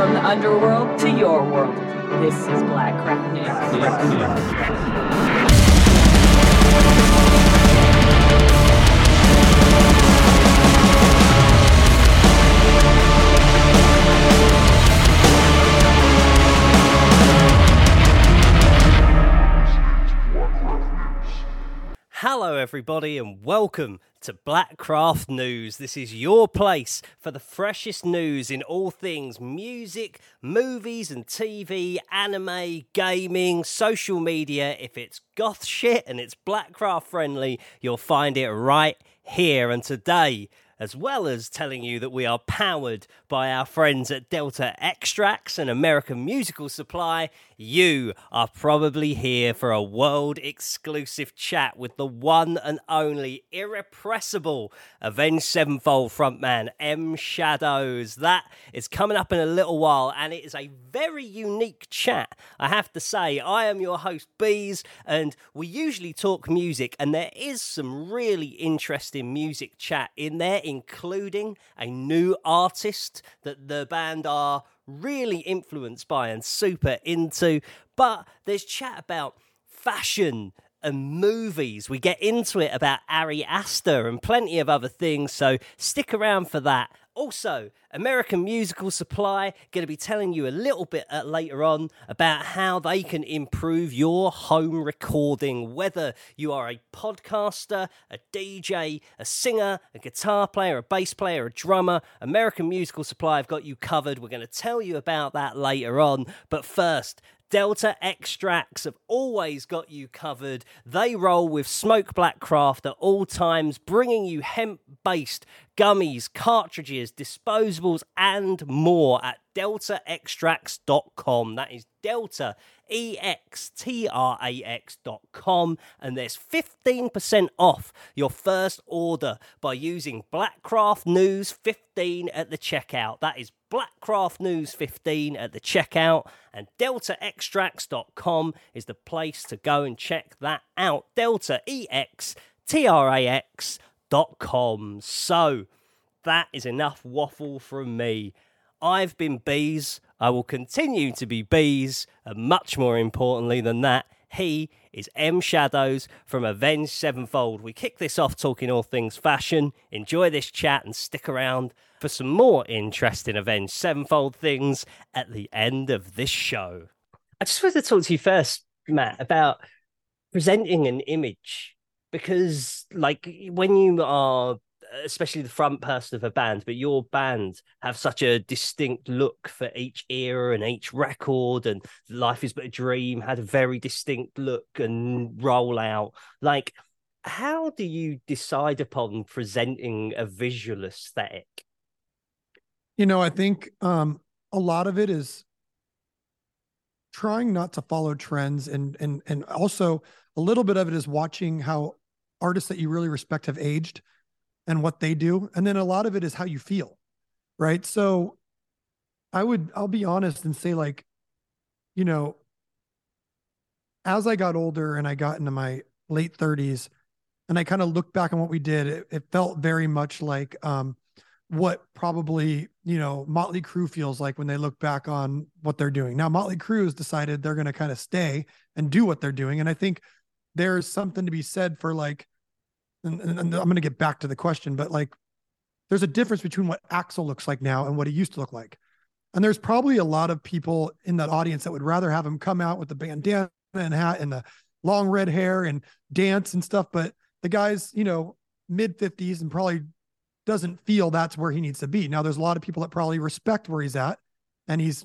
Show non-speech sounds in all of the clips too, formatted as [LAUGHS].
From the underworld to your world, this is Black Craft News. Hello, everybody, and welcome to Blackcraft News. This is your place for the freshest news in all things music, movies, and TV, anime, gaming, social media. If it's goth shit and it's Blackcraft friendly, you'll find it right here. And today, as well as telling you that we are powered by our friends at Delta Extrax and American Musical Supply, you are probably here for a world exclusive chat with the one and only irrepressible Avenged Sevenfold frontman M Shadows. That is coming up in a little while, and it is a very unique chat. I have to say, I am your host, Bees, and we usually talk music, and there is some really interesting music chat in there, including a new artist that the band are really influenced by and super into. But there's chat about fashion and movies. We get into it about Ari Aster and plenty of other things, so stick around for that. Also, American Musical Supply going to be telling you a little bit uh, later on about how they can improve your home recording, whether you are a podcaster, a DJ, a singer, a guitar player, a bass player, a drummer. American Musical Supply have got you covered. We're going to tell you about that later on. But first, Delta Extrax have always got you covered. They roll with Smoke Black Craft at all times, bringing you hemp based gummies, cartridges, disposables, and more at deltaextrax.com. That is Delta E X T R A X.com. And there's 15% off your first order by using Blackcraft News 15 at the checkout. That is Blackcraft News 15 at the checkout. And deltaextrax.com is the place to go and check that out. Delta E X T R A X.com. So that is enough waffle from me. I've been bees. I will continue to be bees. And much more importantly than that, he is M Shadows from Avenged Sevenfold. We kick this off talking all things fashion. Enjoy this chat and stick around for some more interesting Avenged Sevenfold things at the end of this show. I just wanted to talk to you first, Matt, about presenting an image because, like, when you are especially the front person of a band, but your band have such a distinct look for each era and each record, and Life is But a Dream had a very distinct look and rollout. Like, how do you decide upon presenting a visual aesthetic? You know, I think um, a lot of it is trying not to follow trends and and and also a little bit of it is watching how artists that you really respect have aged and what they do. And then a lot of it is how you feel. Right. So I would, I'll be honest and say, like, you know, as I got older and I got into my late 30s and I kind of looked back on what we did, it, it felt very much like um, what probably, you know, Motley Crue feels like when they look back on what they're doing. Now, Motley Crue has decided they're going to kind of stay and do what they're doing. And I think there's something to be said for like, and, and, and I'm going to get back to the question, but like there's a difference between what Axl looks like now and what he used to look like. And there's probably a lot of people in that audience that would rather have him come out with the bandana and hat and the long red hair and dance and stuff. But the guy's, you know, mid 50s and probably doesn't feel that's where he needs to be. Now, there's a lot of people that probably respect where he's at and he's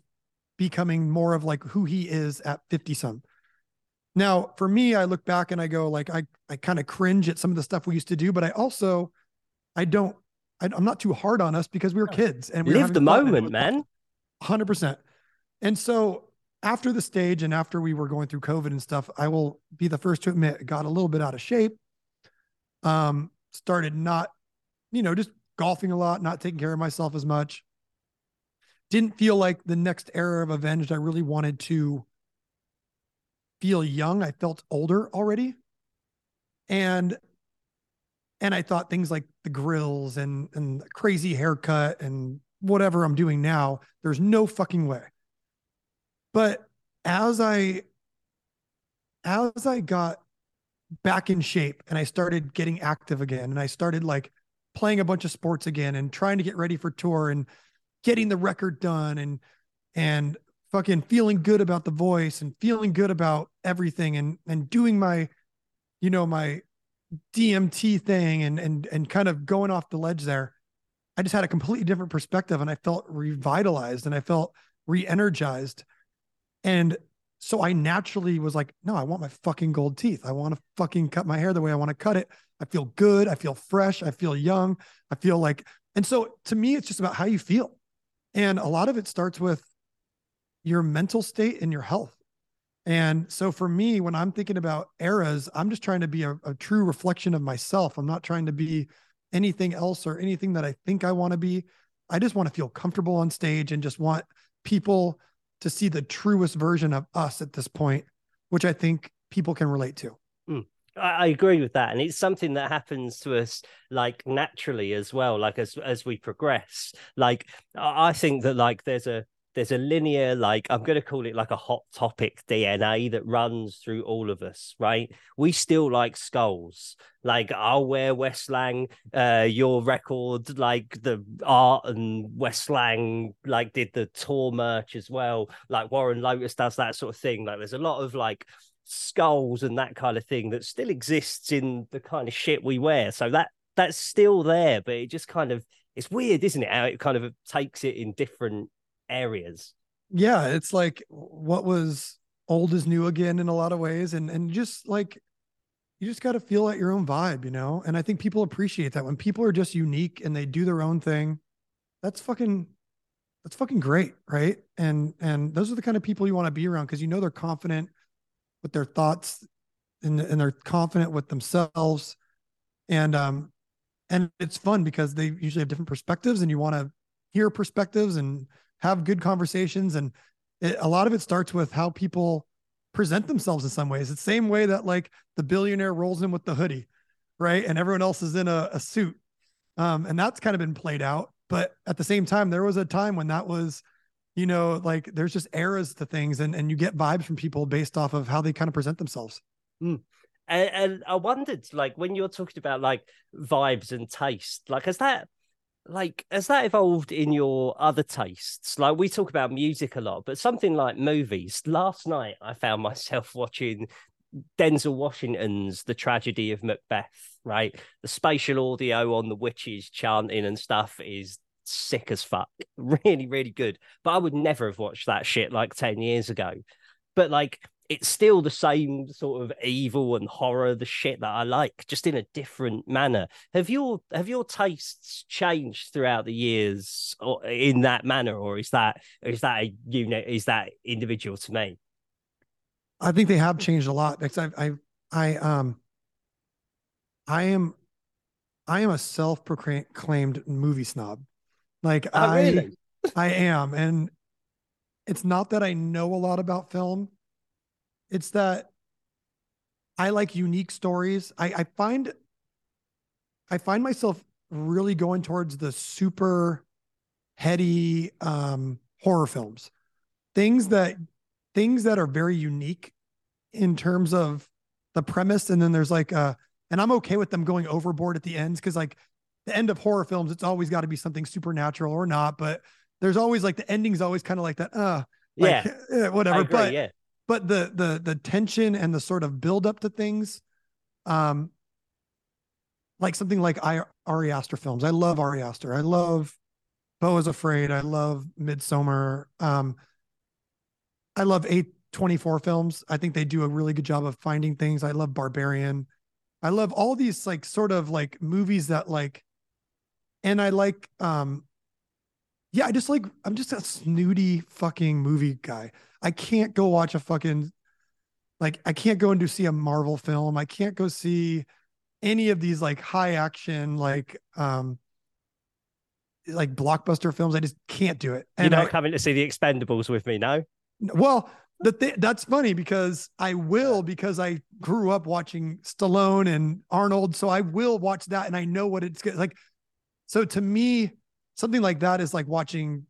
becoming more of like who he is at 50 some. Now, for me, I look back and I go like I I kind of cringe at some of the stuff we used to do, but I also I don't I, am not too hard on us because we were kids and we live the moment, man. Hundred percent. And so after the stage and after we were going through COVID and stuff, I will be the first to admit got a little bit out of shape. Um, started not, you know, just golfing a lot, not taking care of myself as much. Didn't feel like the next era of Avenged I really wanted to feel young. I felt older already. And and I thought things like the grills and and crazy haircut and whatever I'm doing now. There's no fucking way. But as I as I got back in shape and I started getting active again and I started like playing a bunch of sports again and trying to get ready for tour and getting the record done and and fucking feeling good about the voice and feeling good about everything and and doing my you know my DMT thing and and and kind of going off the ledge there I just had a completely different perspective and I felt revitalized and I felt re-energized and so I naturally was like, no, I want my fucking gold teeth. I want to fucking cut my hair the way I want to cut it. I feel good. I feel fresh. I feel young. I feel like, and so to me, it's just about how you feel. And a lot of it starts with your mental state and your health. And so for me, when I'm thinking about eras, I'm just trying to be a, a true reflection of myself. I'm not trying to be anything else or anything that I think I want to be. I just want to feel comfortable on stage and just want people to see the truest version of us at this point, which I think people can relate to. Mm. I agree with that, and it's something that happens to us like naturally as well. Like as as we progress, like I think that like there's a there's a linear like i'm going to call it like a hot topic dna that runs through all of us right? We still like skulls. Like i'll wear Wes Lang uh your record like the art and Wes Lang like did the tour merch as well. Like Warren Lotas does that sort of thing. Like there's a lot of like skulls and that kind of thing that still exists in the kind of shit we wear. So that that's still there but it just kind of it's weird isn't it how it kind of takes it in different areas. Yeah, it's like what was old is new again in a lot of ways, and and just like you just got to feel at your own vibe, you know. And I think people appreciate that when people are just unique and they do their own thing. That's fucking that's fucking great, right? And and those are the kind of people you want to be around because you know they're confident with their thoughts and and they're confident with themselves. And um and it's fun because they usually have different perspectives and you want to hear perspectives and have good conversations. And it, a lot of it starts with how people present themselves in some ways. It's the same way that like the billionaire rolls in with the hoodie right? And everyone else is in a, a suit. Um, and that's kind of been played out. But at the same time there was a time when that was you know like there's just eras to things and and you get vibes from people based off of how they kind of present themselves. Mm. and, and, i wondered like when you're talking about like vibes and taste like has that like has that evolved in your other tastes? Like we talk about music a lot but something like movies. Last night i found [LAUGHS] myself watching denzel washington's the tragedy of macbeth right? The spatial audio on the witches chanting and stuff is sick as fuck. [LAUGHS] Really really good. But i would never have watched that shit like 10 years ago. But like it's still the same sort of evil and horror, the shit that I like, just in a different manner. Have your have your tastes changed throughout the years, or in that manner, or is that is that a unit? Is that individual to me? I think they have changed a lot because I I I um I am I am a self proclaimed movie snob. Like oh, I really? [LAUGHS] I am, and it's not that I know a lot about film it's that I like unique stories. I, I find I find myself really going towards the super heady um, horror films, things that things that are very unique in terms of the premise, and then there's like a, and I'm okay with them going overboard at the ends because like the end of horror films, it's always got to be something supernatural or not, but there's always like the ending's always kind of like that, uh, like, yeah, [LAUGHS] eh, whatever. Agree, but yeah but the the the tension and the sort of build up to things um like something like I, Ari Aster films. I love Ari Aster. I love Beau is Afraid. I love Midsommar. Um, I love A24 films. I think they do a really good job of finding things. I love Barbarian. I love all these like sort of like movies that like, and I like, um, yeah, I just like, I'm just a snooty fucking movie guy. I can't go watch a fucking like I can't go and do see a Marvel film. I can't go see any of these like high action like um like blockbuster films. I just can't do it. And You're not I, coming to see the Expendables with me, no? Well, the th- that's funny because I will because I grew up watching Stallone and Arnold, so I will watch that and I know what it's like. So to me, something like that is like watching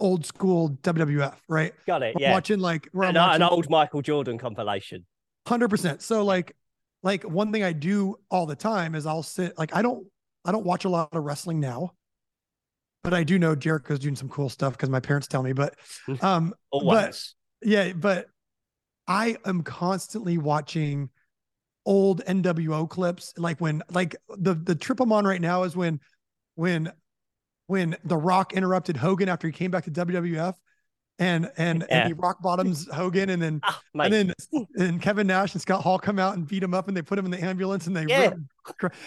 old school WWF, right? Got it. I'm Yeah. Watching like where I'm An, an old Michael Jordan compilation. hundred percent. So like, like one thing I do all the time is I'll sit like I don't I don't watch a lot of wrestling now, but I do know Jericho's doing some cool stuff because my parents tell me. But [LAUGHS] um, Always. yeah, but I am constantly watching old NWO clips. Like when like the the trip I'm on right now is when when when The Rock interrupted Hogan after he came back to WWF and and Yeah. and he rock bottoms [LAUGHS] Hogan and then oh mate. and then and Kevin Nash and Scott Hall come out and beat him up and they put him in the ambulance and they Yeah.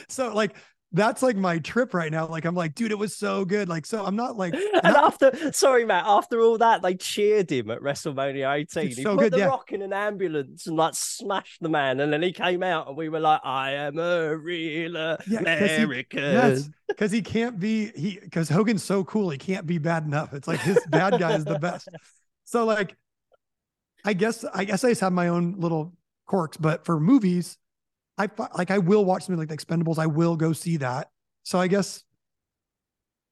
so like that's like my trip right now. Like I'm like, dude, it was so good. Like so I'm not like [LAUGHS] and after, sorry, Matt, after all that, they cheered him at WrestleMania 18. It's he so put good, the yeah. rock in an ambulance and like smashed the man. And then he came out and we were like, I am a real Yeah, 'cause he- American. Yes, because he can't be he because Hogan's so cool, he can't be bad enough. It's like his bad guy is the best. [LAUGHS] So like, I guess I guess I just have my own little quirks, but for movies, I like I will watch something like the Expendables. I will go see that. So I guess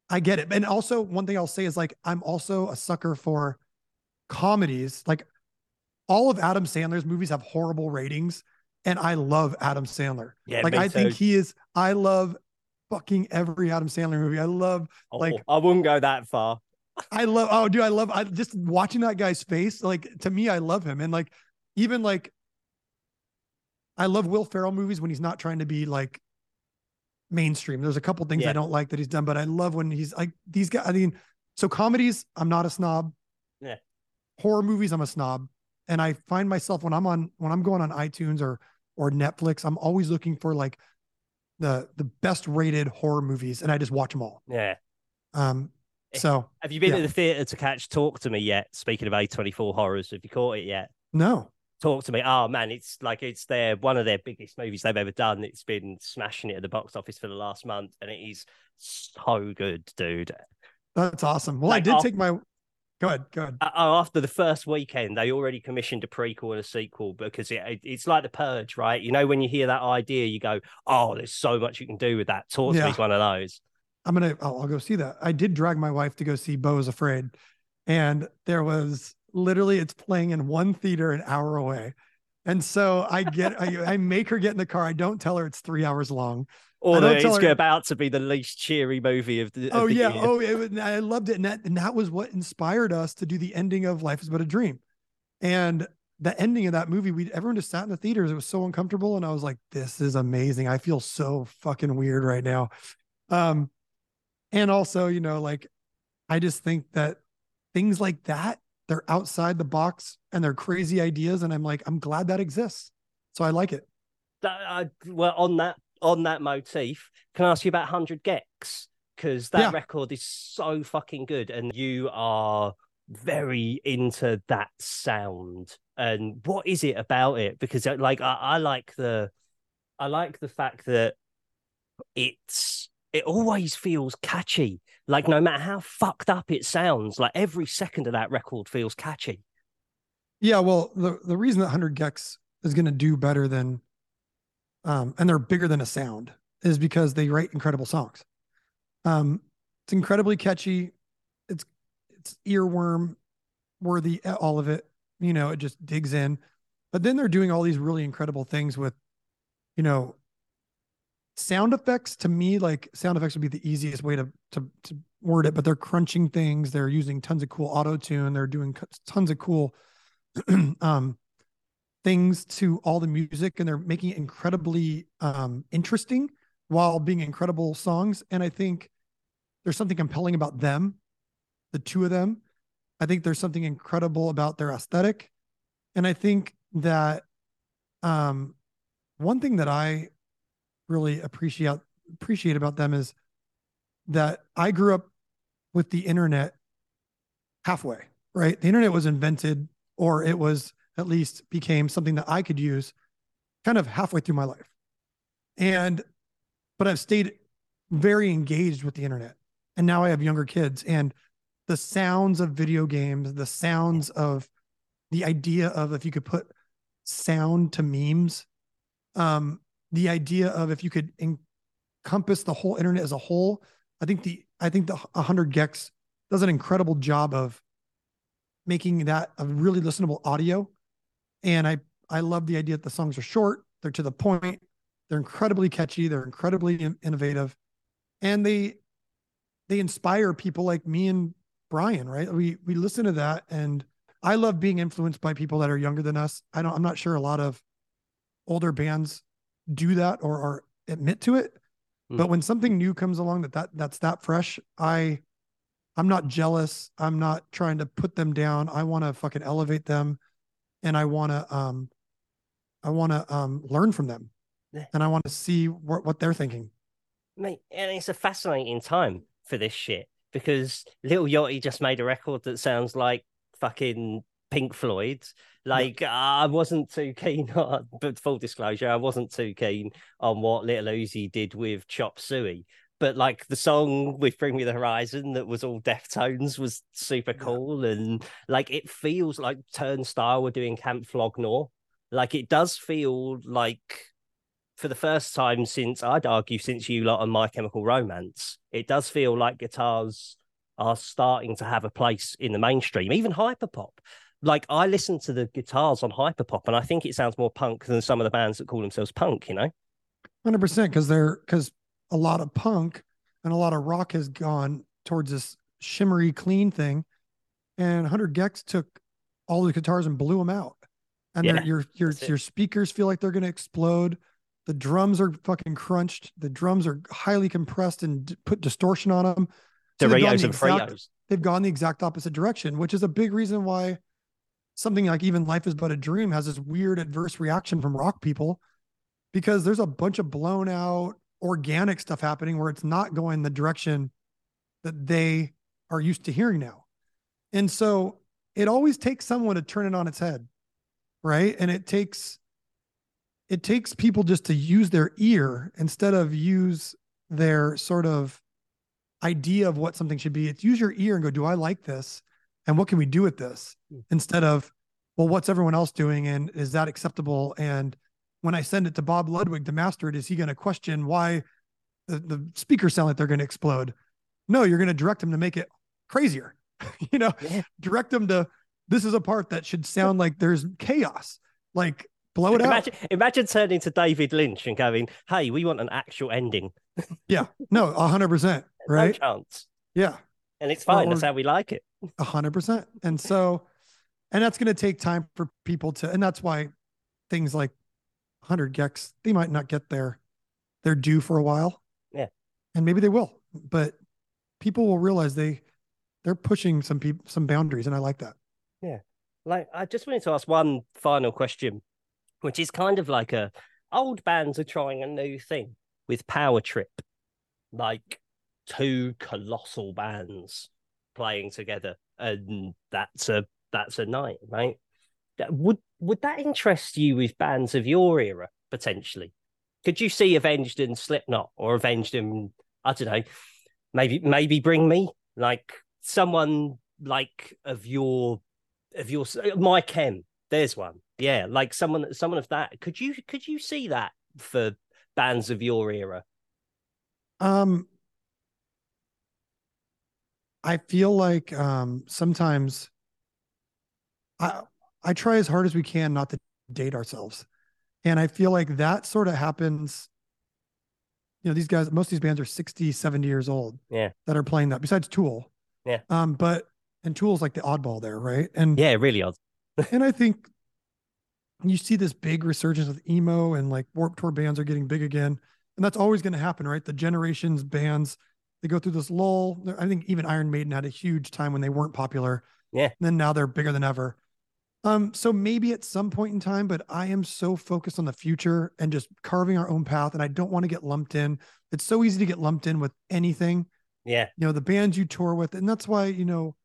I get it. And also one thing I'll say is like I'm also a sucker for comedies. Like all of Adam Sandler's movies have horrible ratings, and I love Adam Sandler. Yeah, like I think he is. I love fucking every Adam Sandler movie. I love. Oh, like- I wouldn't go that far. I love. Oh, dude, I love. I just watching that guy's face. Like to me, I love him, and like even like. I love Will Ferrell movies when he's not trying to be like mainstream. There's a couple things Yeah. I don't like that he's done, but I love when he's like these guys. I mean, so comedies, I'm not a snob. Yeah. Horror movies, I'm a snob, and I find myself when I'm on when I'm going on iTunes or or Netflix, I'm always looking for like the the best rated horror movies, and I just watch them all. Yeah. Um, Eh, so Have you been Yeah. to the theatre to catch Talk to Me yet? Speaking of A24 horrors, have you caught it yet? no, Talk to Me. Oh man, it's like it's their one of their biggest movies they've ever done. It's been smashing it at the box office for the last month, and it is so good, dude. that's awesome. Well, I did I'll- take my. Go ahead, go ahead. Uh, oh, after the first weekend, they already commissioned a prequel and a sequel because it, it- it's like the Purge, right? You know, when you hear that idea, you go, "Oh, there's so much you can do with that." Talk to Yeah. Is one of those. I'm gonna. I'll, I'll go see that. I did drag my wife to go see Beau is Afraid, and there was literally it's playing in one theater an hour away, and so I get. I, [LAUGHS] I make her get in the car. I don't tell her it's three hours long. Tell it's her- about to be the least cheery movie of the. of Oh the yeah. year. Oh, it I loved it, and that and that was what inspired us to do the ending of Life Is But a Dream, and the ending of that movie. We everyone just sat in the theaters. It was so uncomfortable, and I was like, "This is amazing." I feel so fucking weird right now. Um, and also, you know, like I just think that things like that they're outside the box and they're crazy ideas, and I'm like, I'm glad that exists. So I like it. That, I, well, on that on that motif, can I ask you about Hundred Gecs? Because that Yeah. record is so fucking good, and you are very into that sound. And what is it about it? Because uh, like I, I like the, I like the fact that it's it always feels catchy. Like no matter how fucked up it sounds, like every second of that record feels catchy. Yeah, well, the the reason that 100 Gecs is going to do better than um and they're bigger than a sound is because they write incredible songs. Um it's incredibly catchy. It's it's earworm worthy eh, all of it. You know, it just digs in. But then they're doing all these really incredible things with you know sound effects to me like sound effects would be the easiest way to to to word it but they're crunching things they're using tons of cool auto tune they're doing tons of cool [CLEARS THROAT] um things to all the music and they're making it incredibly um interesting while being incredible songs and i think there's something compelling about them the two of them. I think there's something incredible about their aesthetic and i think that um one thing that i really appreciate appreciate about them is that i grew up with the internet halfway right the internet was invented or it was at least became something that I could use kind of halfway through my life. And, but I've stayed very engaged with the internet. And now I have younger kids and the sounds of video games, the sounds of the idea of if you could put sound to memes, um, the idea of if you could encompass the whole internet as a whole, I think the I think the 100 gecs does an incredible job of making that a really listenable audio. And I I love the idea that the songs are short, they're to the point, they're incredibly catchy, they're incredibly in- innovative, and they they inspire people like me and Brian, right? We we listen to that and I love being influenced by people that are younger than us. I don't I'm not sure a lot of older bands do that or, or admit to it. Mm. But when something new comes along that, that that's that fresh, I I'm not jealous. I'm not trying to put them down. I want to fucking elevate them and I want to um I want to um learn from them. Yeah. And I want to see what what they're thinking. Mate, and it's a fascinating time for this shit because Lil Yachty just made a record that sounds like fucking Pink Floyd. Like yeah. I wasn't too keen [LAUGHS] on, but full disclosure, I wasn't too keen on what Lil Uzi did with Chop Suey. But like the song with Bring Me the Horizon that was all Deftones was super cool, yeah. and like it feels like Turnstile were doing Camp Flog Gnaw. Like it does feel like for the first time since I'd argue since you lot on My Chemical Romance, it does feel like guitars are starting to have a place in the mainstream, even hyperpop. Like I listen to the guitars on hyperpop, and I think it sounds more punk than some of the bands that call themselves punk. You know, hundred percent because they're because a lot of punk and a lot of rock has gone towards this shimmery, clean thing, and Hundred gecs took all the guitars and blew them out, and yeah, your your your speakers feel like they're going to explode. The drums are fucking crunched. The drums are highly compressed and d- put distortion on them. So the and Fritos. They've gone the exact opposite direction, which is a big reason why something like even Life is But a Dream has this weird adverse reaction from rock people because there's a bunch of blown out organic stuff happening where it's not going the direction that they are used to hearing now. And so it always takes someone to turn it on its head. Right. And it takes it takes people just to use their ear instead of use their sort of idea of what something should be. It's use your ear and go, do I like this? And what can we do with this? Mm. Instead of, well, what's everyone else doing? And is that acceptable? And when I send it to Bob Ludwig to master it, is he going to question why the, the speakers sound like they're going to explode? No, you're going to direct him to make it crazier. [LAUGHS] you know, yeah. direct them to this is a part that should sound like there's chaos. Like blow it imagine, out. Imagine turning to David Lynch and going, "Hey, we want an actual ending." yeah, no, hundred percent, right? No chance. Yeah, and it's fine. That's how we like it. A hundred percent. And so, and that's going to take time for people to, and that's why things like hundred gecs they might not get their their due for a while. Yeah, and maybe they will, but people will realize they they're pushing some people some boundaries, and I like that. Yeah. Like I just wanted to ask one final question which is kind of like a old bands are trying a new thing with Power Trip, like two colossal bands playing together, and that's a that's a night, right? Would would that interest you with bands of your era potentially? Could you see Avenged and Slipknot or Avenged and I don't know, maybe maybe Bring Me like someone like of your of your My Chem there's one. Yeah, like someone someone of that. Could you could you see that for bands of your era? Um I feel like um sometimes I I try as hard as we can not to date ourselves. And I feel like that sort of happens you know these guys most of these bands are 60 70 years old yeah that are playing that besides tool yeah um but and tool's like the oddball there right and yeah really odd [LAUGHS] and I think you see this big resurgence of emo and like Warped Tour bands are getting big again. And that's always going to happen, right? The generations bands, they go through this lull. I think even Iron Maiden had a huge time when they weren't popular. Yeah. And then now they're bigger than ever. Um, so maybe at some point in time, but I am so focused on the future and just carving our own path. And I don't want to get lumped in. It's so easy to get lumped in with anything. Yeah. You know, the bands you tour with. And that's why, you know,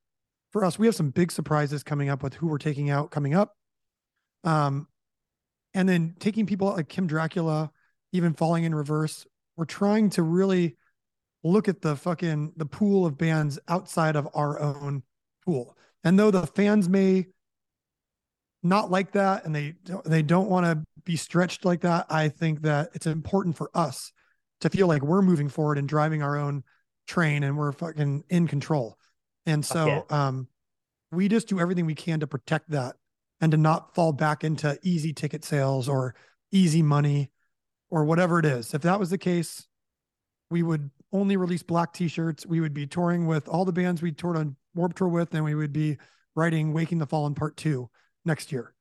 for us, we have some big surprises coming up with who we're taking out coming up. Um, and then taking people like Kim Dracula, even falling in reverse. We're trying to really look at the fucking the pool of bands outside of our own pool. And though the fans may not like that and they they don't want to be stretched like that, I think that it's important for us to feel like we're moving forward and driving our own train and we're fucking in control. And so Okay. um we just do everything we can to protect that and to not fall back into easy ticket sales or easy money or whatever it is. If that was the case, we would only release black t-shirts. We would be touring with all the bands we toured on Warp Tour with, and we would be writing Waking the Fallen Part Two next year.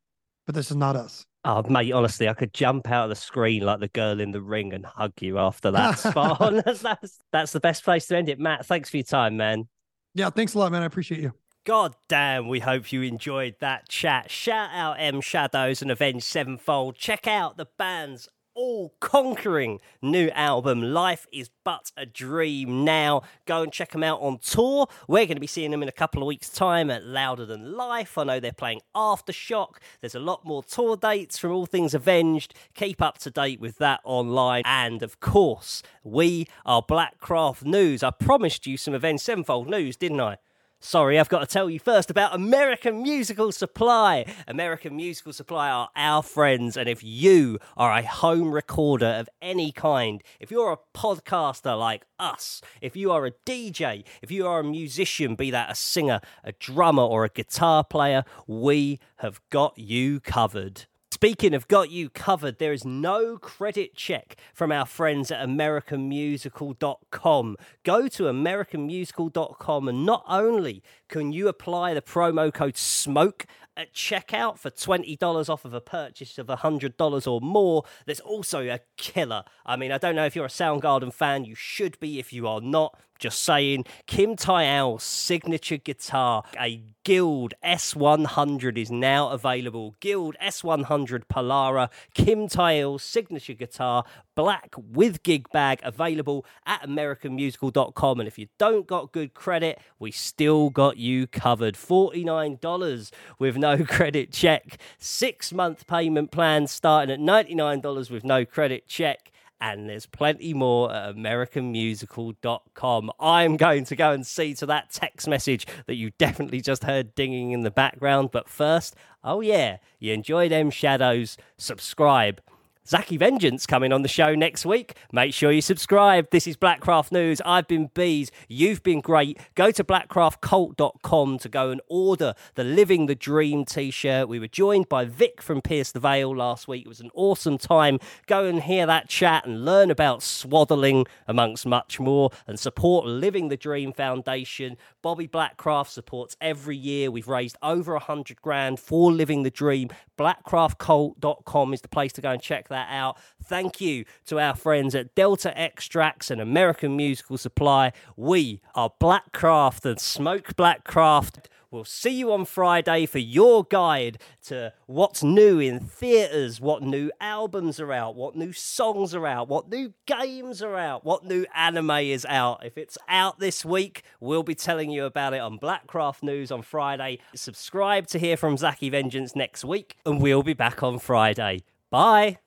But this is not us. Oh, mate, honestly, I could jump out of the screen like the girl in the ring and hug you after that. [LAUGHS] Spot on. [LAUGHS] That's, that's, that's the best place to end it. Matt, thanks for your time, man. Yeah, thanks a lot, man. I appreciate you. God damn, we hope you enjoyed that chat. Shout out M Shadows and Avenged Sevenfold. Check out the band's all conquering new album, Life is But a Dream. Now, go and check them out on tour. We're going to be seeing them in a couple of weeks' time at Louder Than Life. I know they're playing Aftershock. There's a lot more tour dates from All Things Avenged. Keep up to date with that online. And of course, we are Blackcraft News. I promised you some Avenged Sevenfold news, didn't I? Sorry, I've got to tell you first about American Musical Supply. American Musical Supply are our friends, and if you are a home recorder of any kind, if you're a podcaster like us, if you are a DJ, if you are a musician, be that a singer, a drummer, or a guitar player, we have got you covered. Speaking of got you covered, there is no credit check from our friends at AmericanMusical.com. Go to AmericanMusical.com and not only can you apply the promo code SMOKE at checkout for $20 off of a purchase of $100 or more, there's also a killer. I mean, I don't know if you're a Soundgarden fan, you should be if you are not. Just saying, Kim Thayil's signature guitar, a Guild S100 is now available. Guild S100 Polara, Kim Thayil's signature guitar, black with gig bag, available at AmericanMusical.com. And if you don't got good credit, we still got you covered. $49 with no credit check. Six month payment plan starting at $99 with no credit check and there's plenty more at americanmusical.com. I'm going to go and see to that text message that you definitely just heard dinging in the background. But first, oh yeah, you enjoyed M Shadows, subscribe. Zacky Vengeance coming on the show next week. Make sure you subscribe. This is Blackcraft News. I've been Bees. You've been great. Go to blackcraftcult.com to go and order the Living the Dream t shirt. We were joined by Vic from Pierce the Veil last week. It was an awesome time. Go and hear that chat and learn about swaddling, amongst much more, and support Living the Dream Foundation. Bobby Blackcraft supports every year. We've raised over a hundred grand for Living the Dream. Blackcraftcult.com is the place to go and check that out. Thank you to our friends at Delta Extrax and American Musical Supply. We are Blackcraft and Smoke Blackcraft. We'll see you on Friday for your guide to what's new in theatres, what new albums are out, what new songs are out, what new games are out, what new anime is out. If it's out this week, we'll be telling you about it on Blackcraft News on Friday. Subscribe to hear from Zacky Vengeance next week, and we'll be back on Friday. Bye.